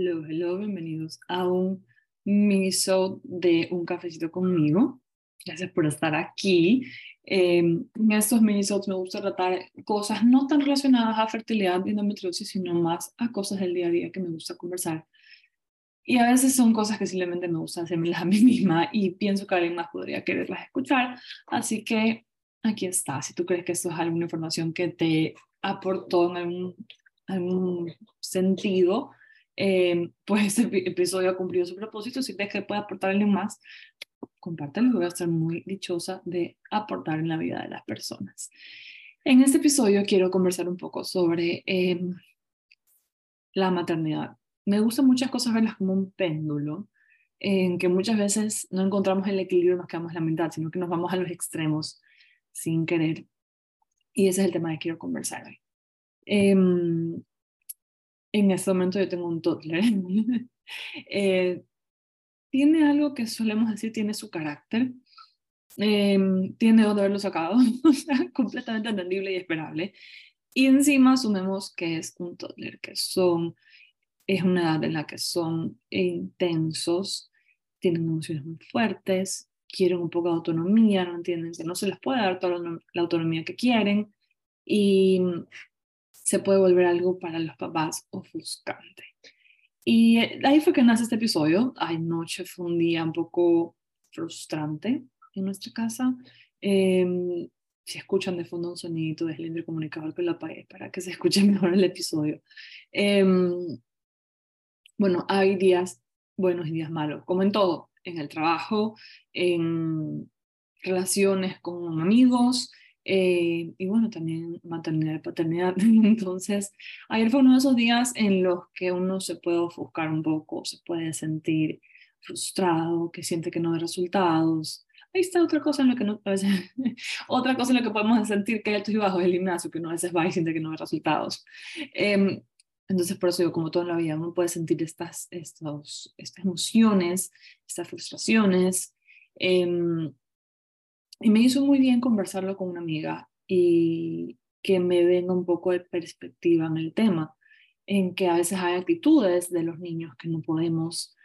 Hello, hello, bienvenidos a un minisode de Un Cafecito conmigo. Gracias por estar aquí. Eh, en estos minisodes me gusta tratar cosas no tan relacionadas a fertilidad y endometriosis, sino más a cosas del día a día que me gusta conversar. Y a veces son cosas que simplemente me gusta hacérmelas a mí misma y pienso que alguien más podría quererlas escuchar. Así que aquí está. Si tú crees que esto es alguna información que te aportó en algún, algún sentido, eh, pues este episodio ha cumplido su propósito. Si crees que puede aportar más, compártelo. Voy a estar muy dichosa de aportar en la vida de las personas. En este episodio quiero conversar un poco sobre eh, la maternidad. Me gustan muchas cosas verlas como un péndulo, en que muchas veces no encontramos el equilibrio, nos quedamos en la mitad, sino que nos vamos a los extremos sin querer. Y ese es el tema que quiero conversar hoy. Eh, en este momento yo tengo un toddler. eh, tiene algo que solemos decir, tiene su carácter. Eh, tiene de haberlo sacado, o sea, completamente entendible y esperable. Y encima asumimos que es un toddler, que son, es una edad en la que son intensos, tienen emociones muy fuertes, quieren un poco de autonomía, no entienden que no se les puede dar toda la autonomía que quieren y se puede volver algo para los papás ofuscante. Y ahí fue que nace este episodio. Anoche fue un día un poco frustrante en nuestra casa. Eh, si escuchan de fondo un sonido del cilindro comunicador que la pared para que se escuche mejor el episodio. Eh, bueno, hay días buenos y días malos, como en todo, en el trabajo, en relaciones con amigos, eh, y bueno, también maternidad y paternidad. Entonces, ayer fue uno de esos días en los que uno se puede ofuscar un poco, se puede sentir frustrado, que siente que no hay resultados. Ahí está otra cosa en lo que no, a veces, otra cosa en lo que podemos sentir que hay altos y bajos del gimnasio, que uno a veces va y siente que no hay resultados. Eh, entonces, por eso digo, como todo en la vida, uno puede sentir estas, estos, estas emociones, estas frustraciones. Eh, y me hizo muy bien conversarlo con una amiga y que me venga un poco de perspectiva en el tema, en que a veces hay actitudes de los niños que no podemos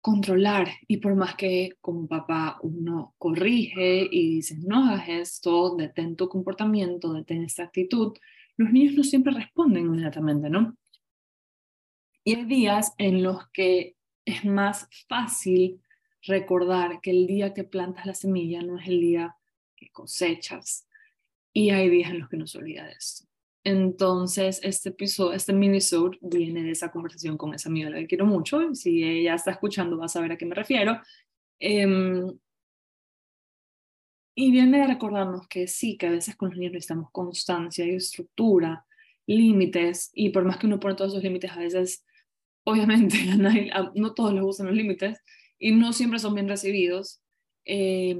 controlar y por más que como papá uno corrige y dice no hagas esto, detén tu comportamiento, detén esta actitud, los niños no siempre responden inmediatamente, ¿no? Y hay días en los que es más fácil recordar que el día que plantas la semilla no es el día que cosechas. Y hay días en los que no se olvida de esto. Entonces, este episodio, este minisode viene de esa conversación con esa amiga, la que quiero mucho. Si ella está escuchando, va a saber a qué me refiero. Um, y viene de recordarnos que sí, que a veces con los niños necesitamos constancia y estructura, límites, y por más que uno pone todos esos límites, a veces, obviamente, a no todos les gustan los límites, y no siempre son bien recibidos, eh,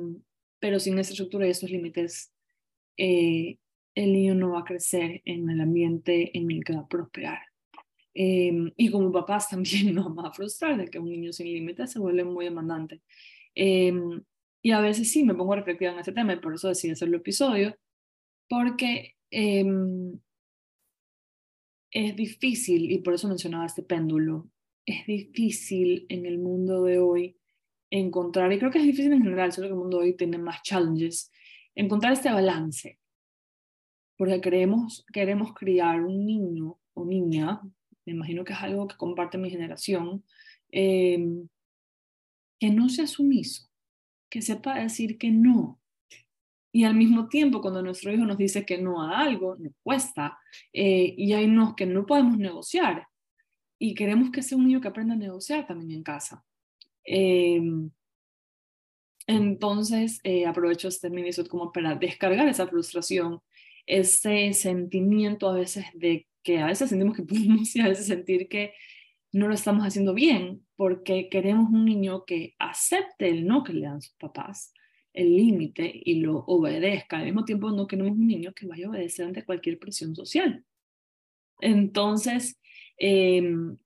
pero sin esa estructura y estos límites, eh, el niño no va a crecer en el ambiente en el que va a prosperar. Eh, y como papás también nos va a frustrar de que un niño sin límites se vuelve muy demandante. y a veces sí me pongo reflectiva en este tema y por eso decidí hacer el episodio, porque es difícil, y por eso mencionaba este péndulo, es difícil en el mundo de hoy encontrar, y creo que es difícil en general, solo que el mundo de hoy tiene más challenges, encontrar este balance. Porque queremos, queremos criar un niño o niña, me imagino que es algo que comparte mi generación, eh, que no sea sumiso, que sepa decir que no. Y al mismo tiempo, cuando nuestro hijo nos dice que no a algo, nos cuesta, eh, y hay unos que no podemos negociar y queremos que sea un niño que aprenda a negociar también en casa. Eh, entonces, eh, aprovecho este minisode como para descargar esa frustración, ese sentimiento a veces de que a veces sentimos que podemos y a veces sentir que no lo estamos haciendo bien, porque queremos un niño que acepte el no que le dan sus papás, el límite y lo obedezca. Al mismo tiempo, no queremos un niño que vaya a obedecer ante cualquier presión social. Entonces, Em,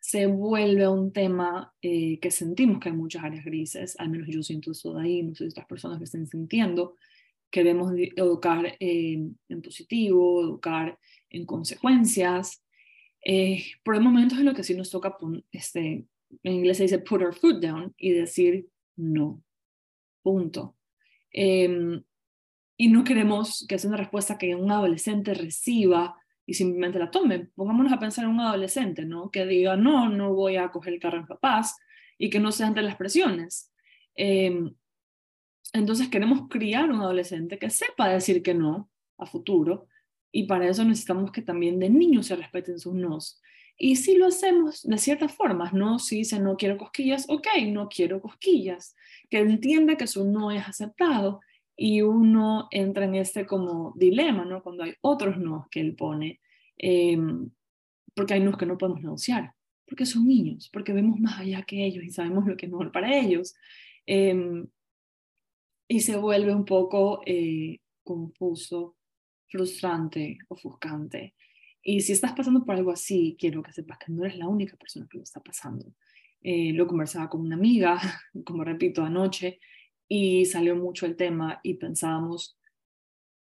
se vuelve un tema eh, que sentimos que hay muchas áreas grises, al menos yo siento eso de ahí, no sé si otras personas que estén sintiendo, queremos educar en positivo, educar en consecuencias, Eh, pero hay momentos en los que sí nos toca, este, en inglés se dice put our foot down y decir no, punto. Em, y no queremos que sea una respuesta que un adolescente reciba y simplemente la tome. Pongámonos a pensar en un adolescente, ¿no? Que diga, no, no voy a coger el carro en papás y que no se ante las presiones. Em, entonces queremos criar un adolescente que sepa decir que no a futuro y para eso necesitamos que también de niños se respeten sus nos. Y si lo hacemos de ciertas formas, ¿no? Si dice no quiero cosquillas, ok, no quiero cosquillas. Que entienda que su no es aceptado y uno entra en este como dilema, ¿no? Cuando hay otros no que él pone, em, porque hay nos que no podemos negociar, porque son niños, porque vemos más allá que ellos y sabemos lo que es mejor para ellos. Em, y se vuelve un poco eh, confuso, frustrante, ofuscante. Y si estás pasando por algo así, quiero que sepas que no eres la única persona que lo está pasando. Eh, lo conversaba con una amiga, como repito, anoche, y salió mucho el tema y pensábamos,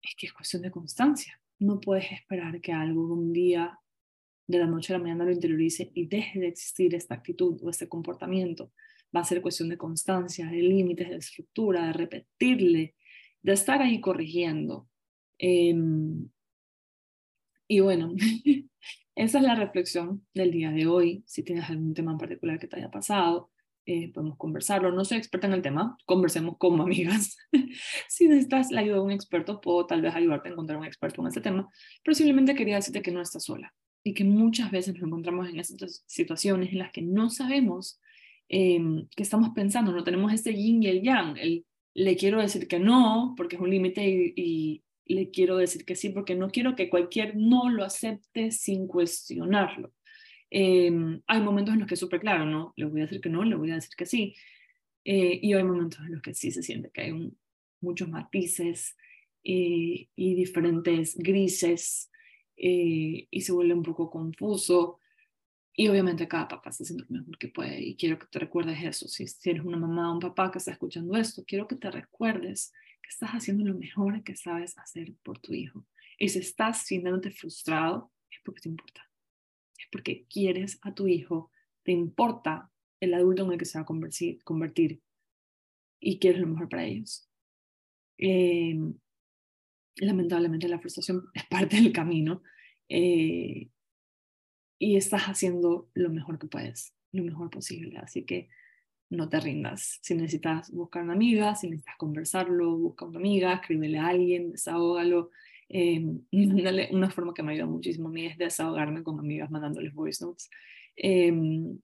es que es cuestión de constancia. No puedes esperar que algo de un día, de la noche a la mañana, lo interiorice y deje de existir esta actitud o este comportamiento. Va a ser cuestión de constancia, de límites, de estructura, de repetirle, de estar ahí corrigiendo. Em, y bueno, esa es la reflexión del día de hoy. Si tienes algún tema en particular que te haya pasado, eh, podemos conversarlo. No soy experta en el tema, conversemos como amigas. si necesitas la ayuda de un experto, puedo tal vez ayudarte a encontrar un experto en este tema, pero simplemente quería decirte que no estás sola y que muchas veces nos encontramos en estas situaciones en las que no sabemos eh, qué estamos pensando, no tenemos este yin y el yang, el le quiero decir que no, porque es un límite y, le quiero decir que sí, porque no quiero que cualquier no lo acepte sin cuestionarlo. Em, hay momentos en los que es súper claro, ¿no? Le voy a decir que no, le voy a decir que sí. Eh, y hay momentos en los que sí se siente que hay muchos matices eh, y diferentes grises eh, y se vuelve un poco confuso. Y obviamente cada papá está haciendo lo mejor que puede y quiero que te recuerdes eso. Si, si eres una mamá o un papá que está escuchando esto, quiero que te recuerdes que estás haciendo lo mejor que sabes hacer por tu hijo. Y si estás sintiéndote frustrado, es porque te importa. Porque quieres a tu hijo, te importa el adulto en el que se va a convertir, y quieres lo mejor para ellos. Em, lamentablemente la frustración es parte del camino eh, y estás haciendo lo mejor que puedes, lo mejor posible. Así que no te rindas. Si necesitas buscar una amiga, si necesitas conversarlo, busca una amiga, escríbele a alguien, desahógalo. Eh, una forma que me ayuda muchísimo a mí es desahogarme con amigas mandándoles voice notes. Em,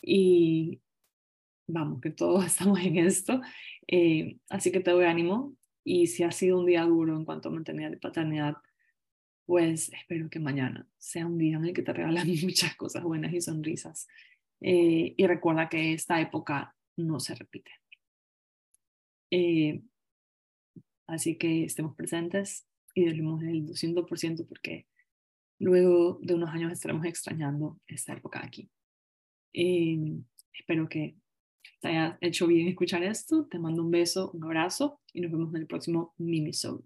y vamos, que todos estamos en esto. Eh, así que te doy ánimo. Y si ha sido un día duro en cuanto a maternidad y paternidad, pues espero que mañana sea un día en el que te regalan muchas cosas buenas y sonrisas. Eh, y recuerda que esta época no se repite. Eh, así que estemos presentes y demos el 200% porque luego de unos años estaremos extrañando esta época aquí. Eh, espero que te haya hecho bien escuchar esto. Te mando un beso, un abrazo y nos vemos en el próximo minisode.